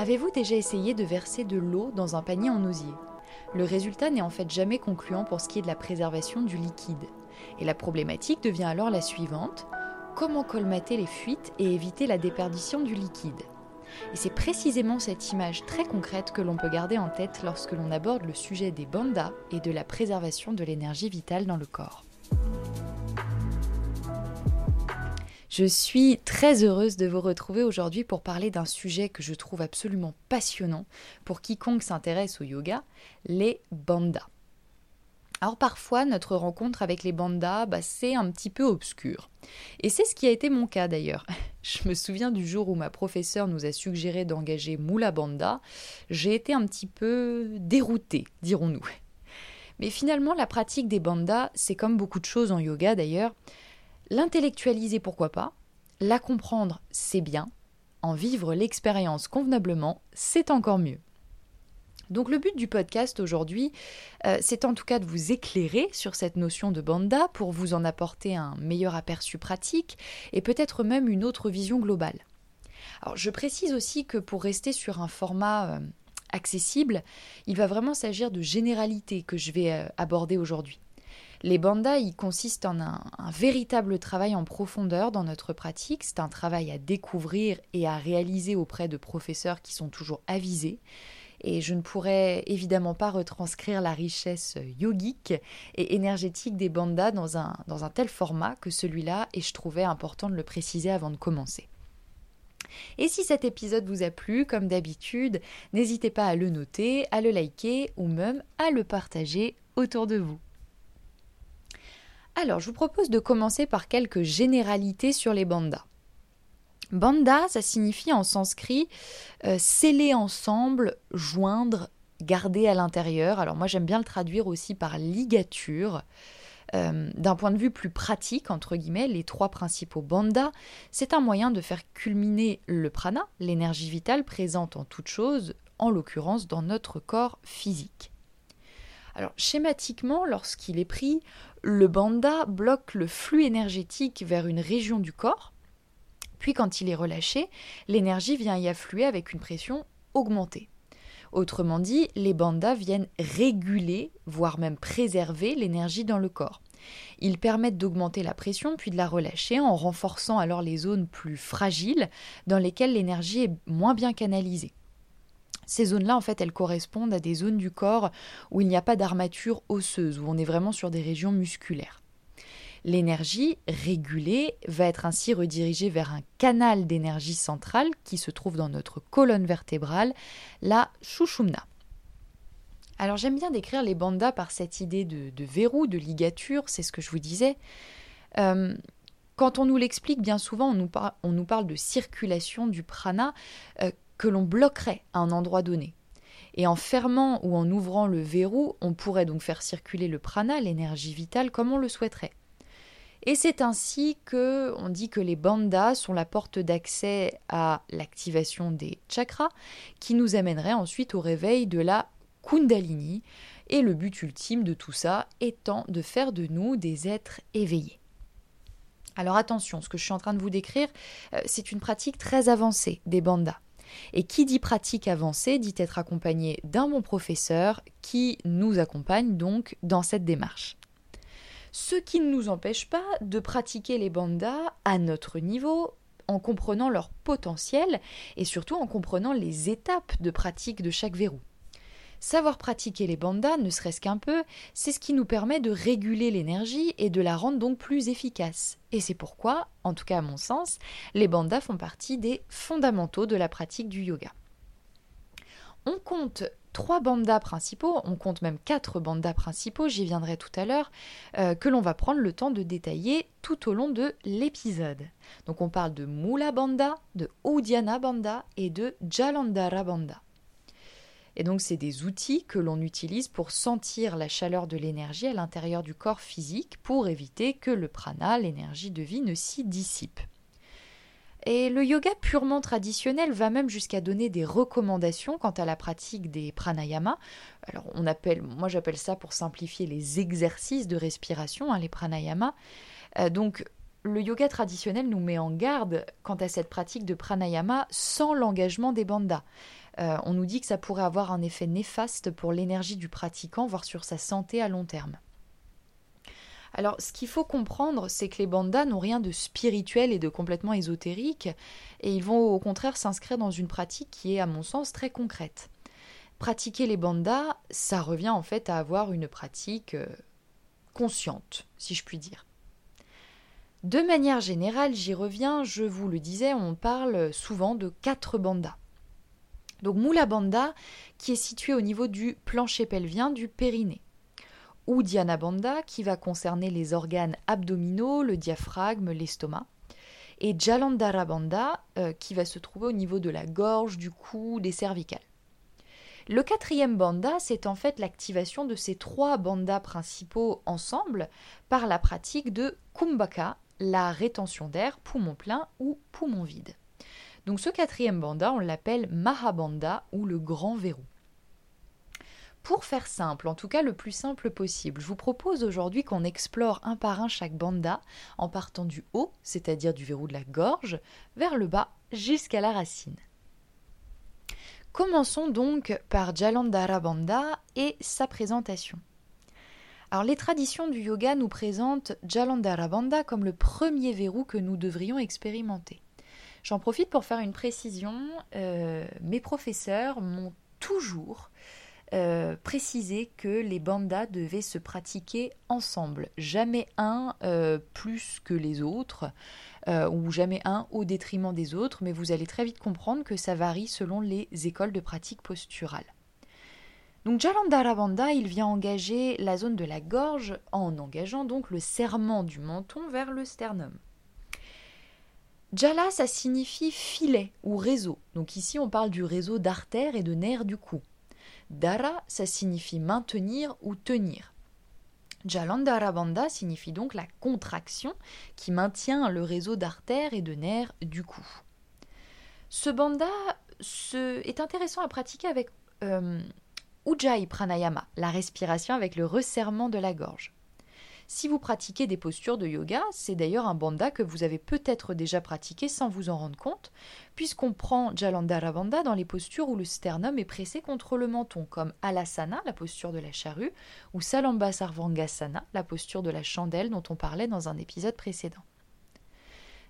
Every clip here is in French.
Avez-vous déjà essayé de verser de l'eau dans un panier en osier? Le résultat n'est en fait jamais concluant pour ce qui est de la préservation du liquide. Et la problématique devient alors la suivante comment colmater les fuites et éviter la déperdition du liquide? Et c'est précisément cette image très concrète que l'on peut garder en tête lorsque l'on aborde le sujet des bandas et de la préservation de l'énergie vitale dans le corps. Je suis très heureuse de vous retrouver aujourd'hui pour parler d'un sujet que je trouve absolument passionnant pour quiconque s'intéresse au yoga, les bandas. Alors parfois, notre rencontre avec les bandas, bah, c'est un petit peu obscur. Et c'est ce qui a été mon cas d'ailleurs. Je me souviens du jour où ma professeure nous a suggéré d'engager Moula Banda, j'ai été un petit peu déroutée, dirons-nous. Mais finalement, la pratique des bandas, c'est comme beaucoup de choses en yoga d'ailleurs, L'intellectualiser, pourquoi pas La comprendre, c'est bien. En vivre l'expérience convenablement, c'est encore mieux. Donc le but du podcast aujourd'hui, euh, c'est en tout cas de vous éclairer sur cette notion de banda pour vous en apporter un meilleur aperçu pratique et peut-être même une autre vision globale. Alors je précise aussi que pour rester sur un format euh, accessible, il va vraiment s'agir de généralités que je vais euh, aborder aujourd'hui. Les bandas, ils consistent en un, véritable travail en profondeur dans notre pratique. C'est un travail à découvrir et à réaliser auprès de professeurs qui sont toujours avisés. Et je ne pourrais évidemment pas retranscrire la richesse yogique et énergétique des bandas dans un, dans un tel format que celui-là, et je trouvais important de le préciser avant de commencer. Et si cet épisode vous a plu, comme d'habitude, n'hésitez pas à le noter, à le liker ou même à le partager autour de vous. Alors, je vous propose de commencer par quelques généralités sur les bandas. Banda, ça signifie en sanskrit euh, sceller ensemble, joindre, garder à l'intérieur. Alors moi j'aime bien le traduire aussi par ligature. Euh, d'un point de vue plus pratique, entre guillemets, les trois principaux bandas, c'est un moyen de faire culminer le prana, l'énergie vitale présente en toute chose, en l'occurrence dans notre corps physique. Alors schématiquement, lorsqu'il est pris, le banda bloque le flux énergétique vers une région du corps, puis quand il est relâché, l'énergie vient y affluer avec une pression augmentée. Autrement dit, les bandas viennent réguler, voire même préserver l'énergie dans le corps. Ils permettent d'augmenter la pression puis de la relâcher en renforçant alors les zones plus fragiles dans lesquelles l'énergie est moins bien canalisée. Ces zones-là, en fait, elles correspondent à des zones du corps où il n'y a pas d'armature osseuse, où on est vraiment sur des régions musculaires. L'énergie régulée va être ainsi redirigée vers un canal d'énergie centrale qui se trouve dans notre colonne vertébrale, la Shushumna. Alors j'aime bien décrire les bandas par cette idée de, verrou, de ligature, c'est ce que je vous disais. Euh, quand on nous l'explique, bien souvent, on nous, parle de circulation du prana. Euh, que l'on bloquerait à un endroit donné. Et en fermant ou en ouvrant le verrou, on pourrait donc faire circuler le prana, l'énergie vitale, comme on le souhaiterait. Et c'est ainsi que on dit que les bandas sont la porte d'accès à l'activation des chakras, qui nous amènerait ensuite au réveil de la Kundalini, et le but ultime de tout ça étant de faire de nous des êtres éveillés. Alors attention, ce que je suis en train de vous décrire, euh, c'est une pratique très avancée des bandas. Et qui dit pratique avancée dit être accompagné d'un bon professeur qui nous accompagne donc dans cette démarche. Ce qui ne nous empêche pas de pratiquer les bandas à notre niveau, en comprenant leur potentiel et surtout en comprenant les étapes de pratique de chaque verrou. Savoir pratiquer les bandas, ne serait-ce qu'un peu, c'est ce qui nous permet de réguler l'énergie et de la rendre donc plus efficace. Et c'est pourquoi, en tout cas à mon sens, les bandas font partie des fondamentaux de la pratique du yoga. On compte trois bandas principaux, on compte même quatre bandas principaux, j'y viendrai tout à l'heure, euh, que l'on va prendre le temps de détailler tout au long de l'épisode. Donc on parle de Mula Banda, de Udiana Banda et de Jalandhara Banda. Et donc c'est des outils que l'on utilise pour sentir la chaleur de l'énergie à l'intérieur du corps physique pour éviter que le prana, l'énergie de vie, ne s'y dissipe. Et le yoga purement traditionnel va même jusqu'à donner des recommandations quant à la pratique des pranayama. Alors on appelle, moi j'appelle ça pour simplifier les exercices de respiration, hein, les pranayama. Euh, donc le yoga traditionnel nous met en garde quant à cette pratique de pranayama sans l'engagement des bandas. Euh, on nous dit que ça pourrait avoir un effet néfaste pour l'énergie du pratiquant, voire sur sa santé à long terme. Alors, ce qu'il faut comprendre, c'est que les bandas n'ont rien de spirituel et de complètement ésotérique, et ils vont au contraire s'inscrire dans une pratique qui est, à mon sens, très concrète. Pratiquer les bandas, ça revient en fait à avoir une pratique euh, consciente, si je puis dire. De manière générale, j'y reviens, je vous le disais, on parle souvent de quatre bandas. Donc Mula Banda, qui est situé au niveau du plancher pelvien du périnée. Ou Dhyana Banda, qui va concerner les organes abdominaux, le diaphragme, l'estomac. Et Jalandhara Banda, euh, qui va se trouver au niveau de la gorge, du cou, des cervicales. Le quatrième banda, c'est en fait l'activation de ces trois bandas principaux ensemble par la pratique de kumbhaka, la rétention d'air, poumon plein ou poumon vide. Donc ce quatrième banda, on l'appelle Mahabanda ou le grand verrou. Pour faire simple, en tout cas le plus simple possible, je vous propose aujourd'hui qu'on explore un par un chaque banda en partant du haut, c'est-à-dire du verrou de la gorge, vers le bas jusqu'à la racine. Commençons donc par Jalandhara Bandha et sa présentation. Alors les traditions du yoga nous présentent Jalandhara Bandha comme le premier verrou que nous devrions expérimenter. J'en profite pour faire une précision. Euh, mes professeurs m'ont toujours euh, précisé que les bandas devaient se pratiquer ensemble, jamais un euh, plus que les autres, ou jamais un au détriment des autres, mais vous allez très vite comprendre que ça varie selon les écoles de pratique posturale. Donc Jalandhara Bandha, il vient engager la zone de la gorge en engageant donc le serrement du menton vers le sternum. Jala, ça signifie filet ou réseau. Donc ici, on parle du réseau d'artères et de nerfs du cou. Dara, ça signifie maintenir ou tenir. Jalandhara signifie donc la contraction qui maintient le réseau d'artères et de nerfs du cou. Ce banda est intéressant à pratiquer avec euh, Ujjayi Pranayama, la respiration avec le resserrement de la gorge. Si vous pratiquez des postures de yoga, c'est d'ailleurs un bandha que vous avez peut-être déjà pratiqué sans vous en rendre compte, puisqu'on prend Jalandhara Bandha dans les postures où le sternum est pressé contre le menton, comme Alasana, la posture de la charrue, ou Salamba Sarvangasana, la posture de la chandelle dont on parlait dans un épisode précédent.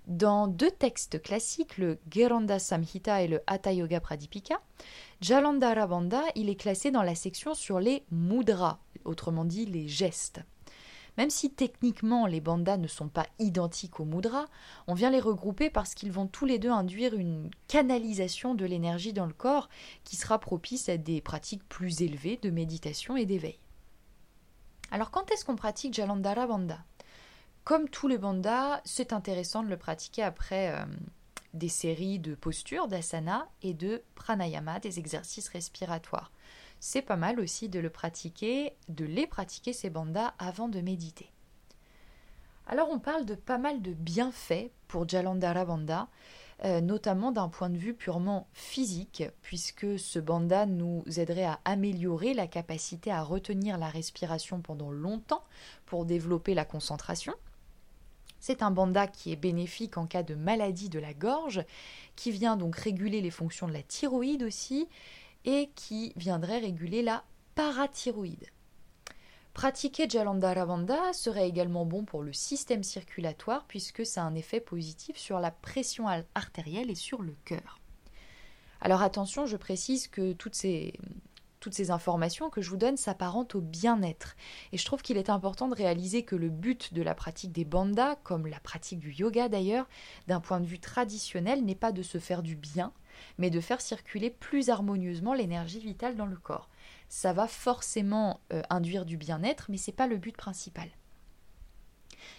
Dans deux textes classiques, le Geranda Samhita et le Hatha Yoga Pradipika, Jalandhara Bandha, il est classé dans la section sur les mudras, autrement dit les gestes. Même si techniquement les bandas ne sont pas identiques aux mudras, on vient les regrouper parce qu'ils vont tous les deux induire une canalisation de l'énergie dans le corps qui sera propice à des pratiques plus élevées de méditation et d'éveil. Alors quand est-ce qu'on pratique Jalandhara Bandha? Comme tous les bandas, c'est intéressant de le pratiquer après euh, des séries de postures, d'asana et de pranayama, des exercices respiratoires c'est pas mal aussi de le pratiquer, de les pratiquer ces bandas avant de méditer. Alors on parle de pas mal de bienfaits pour Jalandhara Bandha, euh, notamment d'un point de vue purement physique, puisque ce banda nous aiderait à améliorer la capacité à retenir la respiration pendant longtemps pour développer la concentration. C'est un banda qui est bénéfique en cas de maladie de la gorge, qui vient donc réguler les fonctions de la thyroïde aussi, et qui viendrait réguler la parathyroïde. Pratiquer Jalandhara serait également bon pour le système circulatoire puisque ça a un effet positif sur la pression artérielle et sur le cœur. Alors attention, je précise que toutes ces, toutes ces informations que je vous donne s'apparentent au bien-être. Et je trouve qu'il est important de réaliser que le but de la pratique des bandas, comme la pratique du yoga d'ailleurs, d'un point de vue traditionnel, n'est pas de se faire du bien, mais de faire circuler plus harmonieusement l'énergie vitale dans le corps. Ça va forcément euh, induire du bien-être, mais ce n'est pas le but principal.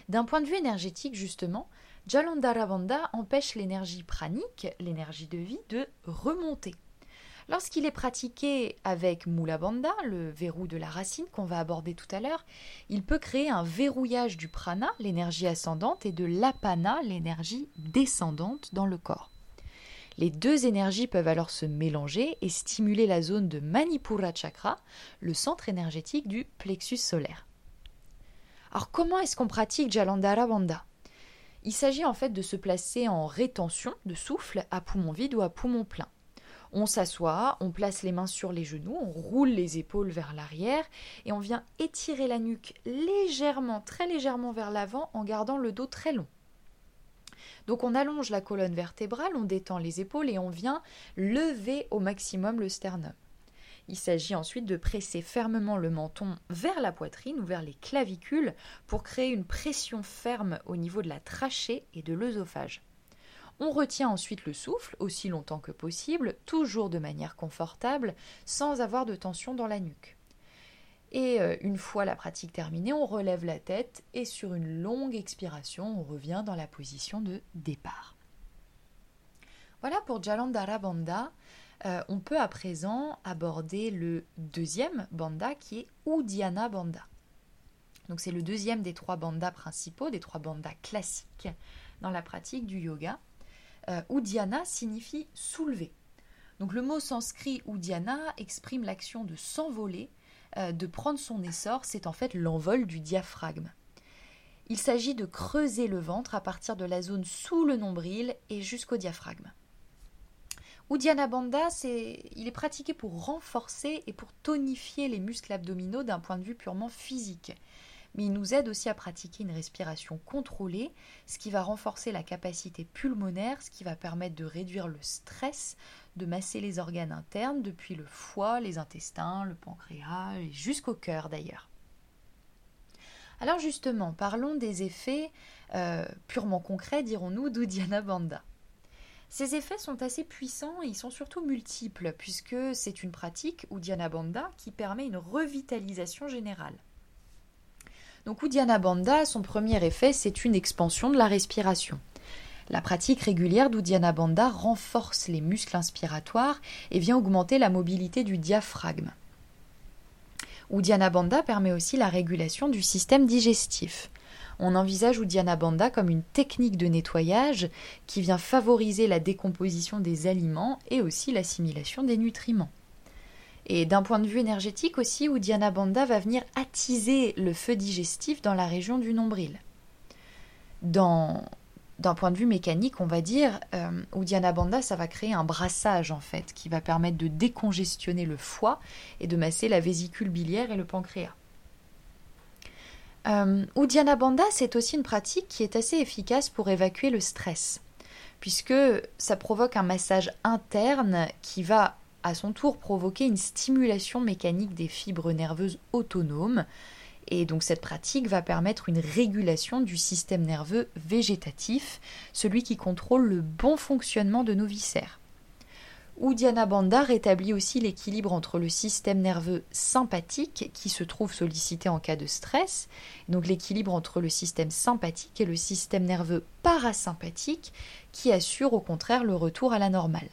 D'un point de vue énergétique, justement, Jalandhara empêche l'énergie pranique, l'énergie de vie, de remonter. Lorsqu'il est pratiqué avec Mula Bandha, le verrou de la racine qu'on va aborder tout à l'heure, il peut créer un verrouillage du prana, l'énergie ascendante, et de l'apana, l'énergie descendante dans le corps. Les deux énergies peuvent alors se mélanger et stimuler la zone de Manipura Chakra, le centre énergétique du plexus solaire. Alors comment est-ce qu'on pratique Jalandhara Bandha? Il s'agit en fait de se placer en rétention de souffle à poumon vide ou à poumon plein. On s'assoit, on place les mains sur les genoux, on roule les épaules vers l'arrière et on vient étirer la nuque légèrement, très légèrement vers l'avant en gardant le dos très long. Donc on allonge la colonne vertébrale, on détend les épaules et on vient lever au maximum le sternum. Il s'agit ensuite de presser fermement le menton vers la poitrine ou vers les clavicules pour créer une pression ferme au niveau de la trachée et de l'œsophage. On retient ensuite le souffle aussi longtemps que possible, toujours de manière confortable, sans avoir de tension dans la nuque. Et euh, une fois la pratique terminée, on relève la tête et sur une longue expiration, on revient dans la position de départ. Voilà pour Jalandhara Bandha. Euh, on peut à présent aborder le deuxième bandha qui est Uddiyana Bandha. Donc c'est le deuxième des trois bandhas principaux, des trois bandhas classiques dans la pratique du yoga. Euh, Uddiyana signifie soulever. Donc le mot sanskrit Uddiyana exprime l'action de s'envoler, de prendre son essor, c'est en fait l'envol du diaphragme. Il s'agit de creuser le ventre à partir de la zone sous le nombril et jusqu'au diaphragme. Uddiyana il est pratiqué pour renforcer et pour tonifier les muscles abdominaux d'un point de vue purement physique mais il nous aide aussi à pratiquer une respiration contrôlée, ce qui va renforcer la capacité pulmonaire, ce qui va permettre de réduire le stress, de masser les organes internes, depuis le foie, les intestins, le pancréas, et jusqu'au cœur d'ailleurs. Alors justement, parlons des effets euh, purement concrets, dirons-nous, d'Uddiyana Bandha. Ces effets sont assez puissants et ils sont surtout multiples, puisque c'est une pratique, Uddiyana Bandha, qui permet une revitalisation générale. Donc Uddiyana Bandha, son premier effet, c'est une expansion de la respiration. La pratique régulière d'Uddiyana Bandha renforce les muscles inspiratoires et vient augmenter la mobilité du diaphragme. Uddiyana Bandha permet aussi la régulation du système digestif. On envisage Uddiyana Bandha comme une technique de nettoyage qui vient favoriser la décomposition des aliments et aussi l'assimilation des nutriments. Et d'un point de vue énergétique aussi, Uddiyana Bandha va venir attiser le feu digestif dans la région du nombril. d'un point de vue mécanique, on va dire, euh, Uddiyana Bandha, ça va créer un brassage en fait, qui va permettre de décongestionner le foie et de masser la vésicule biliaire et le pancréas. Euh, Uddiyana Bandha, c'est aussi une pratique qui est assez efficace pour évacuer le stress, puisque ça provoque un massage interne qui va à son tour provoquer une stimulation mécanique des fibres nerveuses autonomes. Et donc cette pratique va permettre une régulation du système nerveux végétatif, celui qui contrôle le bon fonctionnement de nos viscères. Uddiyana Bandha rétablit aussi l'équilibre entre le système nerveux sympathique qui se trouve sollicité en cas de stress, donc l'équilibre entre le système sympathique et le système nerveux parasympathique qui assure au contraire le retour à la normale.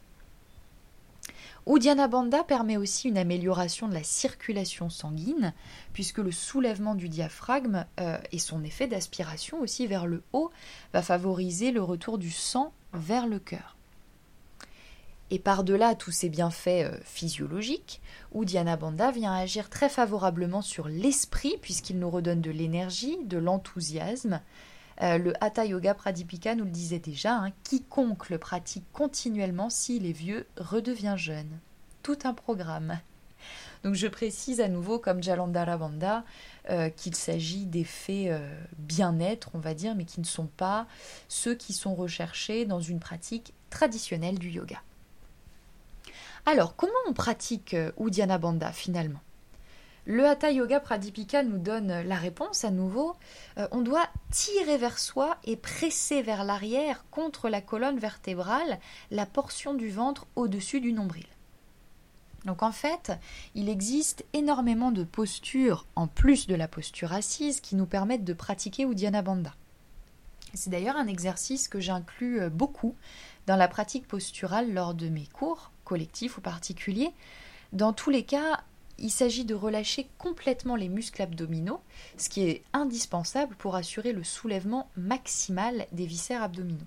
Uddiyana Bandha permet aussi une amélioration de la circulation sanguine, puisque le soulèvement du diaphragme euh, et son effet d'aspiration aussi vers le haut va favoriser le retour du sang vers le cœur. Et par-delà tous ces bienfaits euh, physiologiques, Uddiyana Bandha vient agir très favorablement sur l'esprit, puisqu'il nous redonne de l'énergie, de l'enthousiasme. Euh, le Hatha Yoga Pradipika nous le disait déjà, hein, quiconque le pratique continuellement s'il est vieux redevient jeune tout un programme. Donc je précise à nouveau, comme Jalandhara Bandha, euh, qu'il s'agit d'effets euh, bien-être, on va dire, mais qui ne sont pas ceux qui sont recherchés dans une pratique traditionnelle du yoga. Alors, comment on pratique euh, Uddiyana Bandha finalement? Le Hatha Yoga Pradipika nous donne la réponse à nouveau. on doit tirer vers soi et presser vers l'arrière contre la colonne vertébrale la portion du ventre au-dessus du nombril. Donc en fait, il existe énormément de postures, en plus de la posture assise, qui nous permettent de pratiquer Uddiyana Bandha. C'est d'ailleurs un exercice que j'inclus euh, beaucoup dans la pratique posturale lors de mes cours, collectifs ou particuliers. Dans tous les cas, il s'agit de relâcher complètement les muscles abdominaux, ce qui est indispensable pour assurer le soulèvement maximal des viscères abdominaux.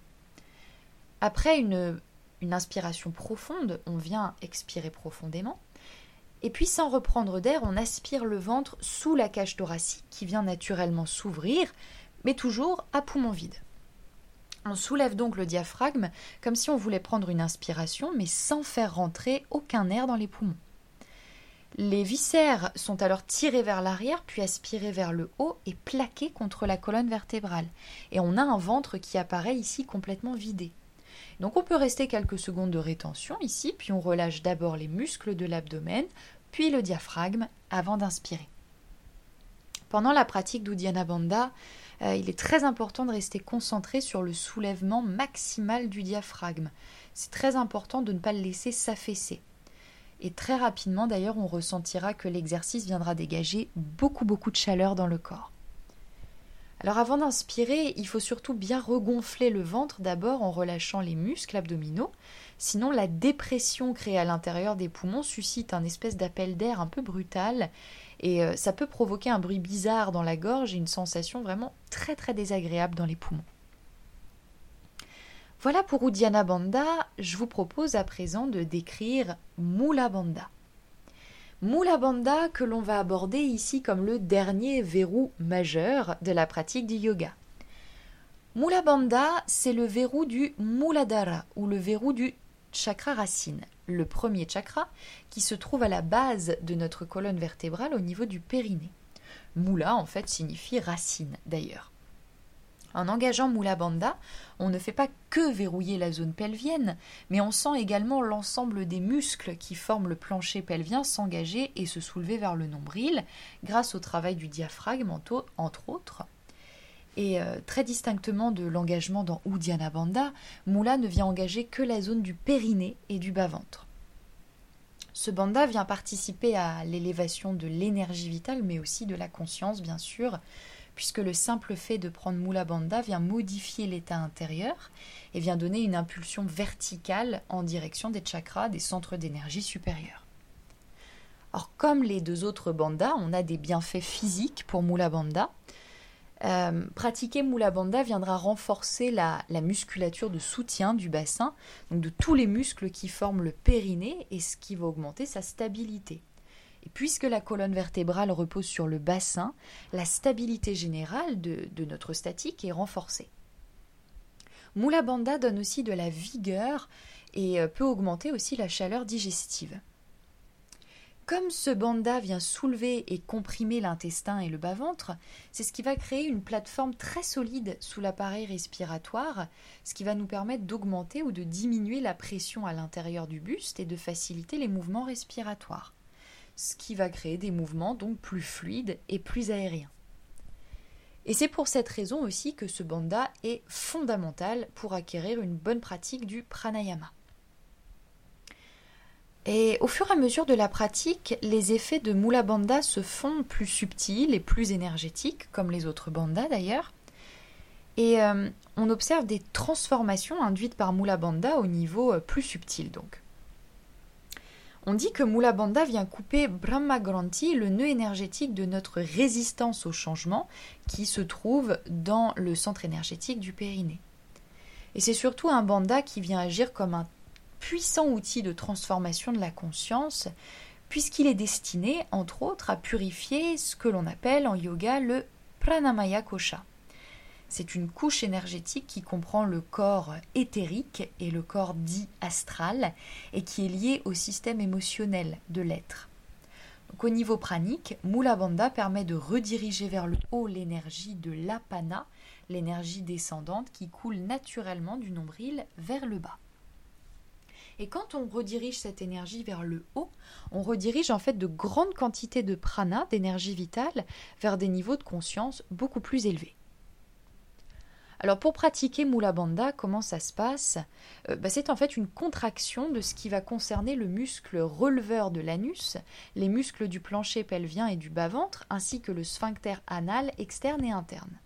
Après une inspiration profonde, on vient expirer profondément. Et puis sans reprendre d'air, on aspire le ventre sous la cage thoracique qui vient naturellement s'ouvrir, mais toujours à poumon vide. On soulève donc le diaphragme comme si on voulait prendre une inspiration, mais sans faire rentrer aucun air dans les poumons. Les viscères sont alors tirés vers l'arrière, puis aspirés vers le haut et plaqués contre la colonne vertébrale. Et on a un ventre qui apparaît ici complètement vidé. Donc on peut rester quelques secondes de rétention ici, puis on relâche d'abord les muscles de l'abdomen, puis le diaphragme avant d'inspirer. Pendant la pratique d'Uddiyana Bandha, euh, il est très important de rester concentré sur le soulèvement maximal du diaphragme. C'est très important de ne pas le laisser s'affaisser. Et très rapidement d'ailleurs, on ressentira que l'exercice viendra dégager beaucoup beaucoup de chaleur dans le corps. Alors avant d'inspirer, il faut surtout bien regonfler le ventre d'abord en relâchant les muscles abdominaux. Sinon, la dépression créée à l'intérieur des poumons suscite un espèce d'appel d'air un peu brutal et euh, ça peut provoquer un bruit bizarre dans la gorge et une sensation vraiment très très désagréable dans les poumons. Voilà pour Uddiyana Bandha, je vous propose à présent de décrire Mula Bandha. Mula Bandha que l'on va aborder ici comme le dernier verrou majeur de la pratique du yoga. Mula Bandha, c'est le verrou du Muladhara ou le verrou du chakra racine, le premier chakra qui se trouve à la base de notre colonne vertébrale au niveau du périnée. Mula en fait signifie racine d'ailleurs. En engageant Mula Bandha, on ne fait pas que verrouiller la zone pelvienne, mais on sent également l'ensemble des muscles qui forment le plancher pelvien s'engager et se soulever vers le nombril grâce au travail du diaphragme entre autres. Et euh, très distinctement de l'engagement dans Uddiyana Bandha, Mula ne vient engager que la zone du périnée et du bas-ventre. Ce bandha vient participer à l'élévation de l'énergie vitale, mais aussi de la conscience, bien sûr, puisque le simple fait de prendre Mula Bandha vient modifier l'état intérieur et vient donner une impulsion verticale en direction des chakras, des centres d'énergie supérieurs. Or, comme les deux autres bandhas, on a des bienfaits physiques pour Mula Bandha. Euh, pratiquer Mula Bandha viendra renforcer la, la, musculature de soutien du bassin, donc de tous les muscles qui forment le périnée, et ce qui va augmenter sa stabilité. Puisque la colonne vertébrale repose sur le bassin, la stabilité générale de, notre statique est renforcée. Mula Bandha donne aussi de la vigueur et euh, peut augmenter aussi la chaleur digestive. Comme ce bandha vient soulever et comprimer l'intestin et le bas-ventre, c'est ce qui va créer une plateforme très solide sous l'appareil respiratoire, ce qui va nous permettre d'augmenter ou de diminuer la pression à l'intérieur du buste et de faciliter les mouvements respiratoires ce qui va créer des mouvements donc plus fluides et plus aériens. Et c'est pour cette raison aussi que ce bandha est fondamental pour acquérir une bonne pratique du pranayama. Et au fur et à mesure de la pratique, les effets de Mula Bandha se font plus subtils et plus énergétiques, comme les autres bandhas d'ailleurs. Et euh, on observe des transformations induites par Mula Bandha au niveau euh, plus subtil donc. On dit que Mula Bandha vient couper Brahma Granti, le nœud énergétique de notre résistance au changement, qui se trouve dans le centre énergétique du périnée. Et c'est surtout un bandha qui vient agir comme un puissant outil de transformation de la conscience, puisqu'il est destiné, entre autres, à purifier ce que l'on appelle en yoga le pranamaya kosha. C'est une couche énergétique qui comprend le corps éthérique et le corps dit astral et qui est lié au système émotionnel de l'être. au niveau pranique, Mula Bandha permet de rediriger vers le haut l'énergie de l'apana, l'énergie descendante qui coule naturellement du nombril vers le bas. Et quand on redirige cette énergie vers le haut, on redirige en fait de grandes quantités de prana, d'énergie vitale, vers des niveaux de conscience beaucoup plus élevés. Alors pour pratiquer Mula Bandha, comment ça se passe? Euh, bah, C'est en fait une contraction de ce qui va concerner le muscle releveur de l'anus, les muscles du plancher pelvien et du bas-ventre, ainsi que le sphincter anal externe et interne.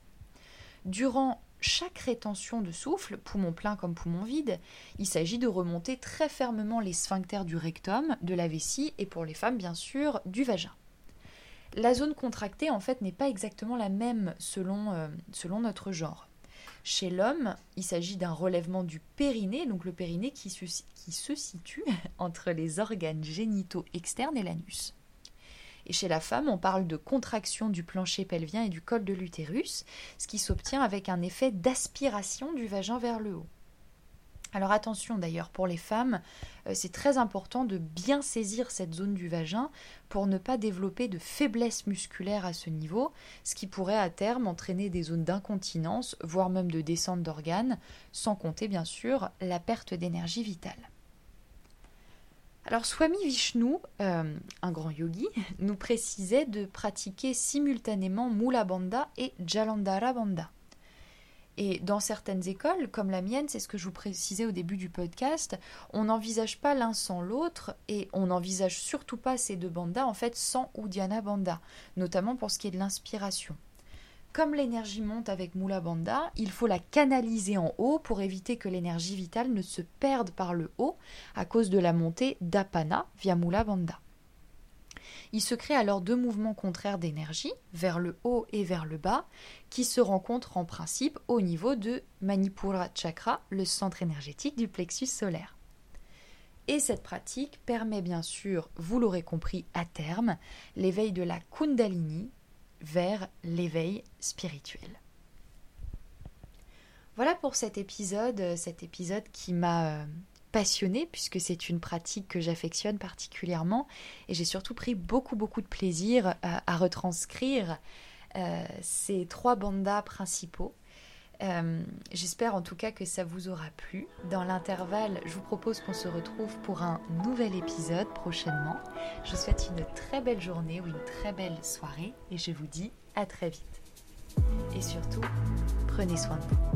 Durant chaque rétention de souffle, poumon plein comme poumon vide, il s'agit de remonter très fermement les sphincters du rectum, de la vessie et pour les femmes bien sûr du vagin. La zone contractée en fait n'est pas exactement la même selon, euh, selon notre genre. Chez l'homme, il s'agit d'un relèvement du périnée, donc le périnée qui se, situe entre les organes génitaux externes et l'anus. Et chez la femme, on parle de contraction du plancher pelvien et du col de l'utérus, ce qui s'obtient avec un effet d'aspiration du vagin vers le haut. Alors attention d'ailleurs, pour les femmes, euh, c'est très important de bien saisir cette zone du vagin pour ne pas développer de faiblesse musculaire à ce niveau, ce qui pourrait à terme entraîner des zones d'incontinence, voire même de descente d'organes, sans compter bien sûr la perte d'énergie vitale. Alors Swami Vishnu, euh, un grand yogi, nous précisait de pratiquer simultanément Mula Bandha et Jalandhara Bandha. Et dans certaines écoles, comme la mienne, c'est ce que je vous précisais au début du podcast, on n'envisage pas l'un sans l'autre et on n'envisage surtout pas ces deux bandas en fait sans Uddiyana Banda, notamment pour ce qui est de l'inspiration. Comme l'énergie monte avec Mula Bandha, il faut la canaliser en haut pour éviter que l'énergie vitale ne se perde par le haut à cause de la montée d'Apana via Mula Bandha. Il se crée alors deux mouvements contraires d'énergie, vers le haut et vers le bas, qui se rencontrent en principe au niveau de Manipura Chakra, le centre énergétique du plexus solaire. Et cette pratique permet bien sûr, vous l'aurez compris à terme, l'éveil de la Kundalini vers l'éveil spirituel. Voilà pour cet épisode, cet épisode qui m'a euh, passionnée puisque c'est une pratique que j'affectionne particulièrement et j'ai surtout pris beaucoup beaucoup de plaisir euh, à retranscrire euh, ces trois bandas principaux. Euh, j'espère en tout cas que ça vous aura plu. Dans l'intervalle, je vous propose qu'on se retrouve pour un nouvel épisode prochainement. Je vous souhaite une très belle journée ou une très belle soirée et je vous dis à très vite. Et surtout, prenez soin de vous.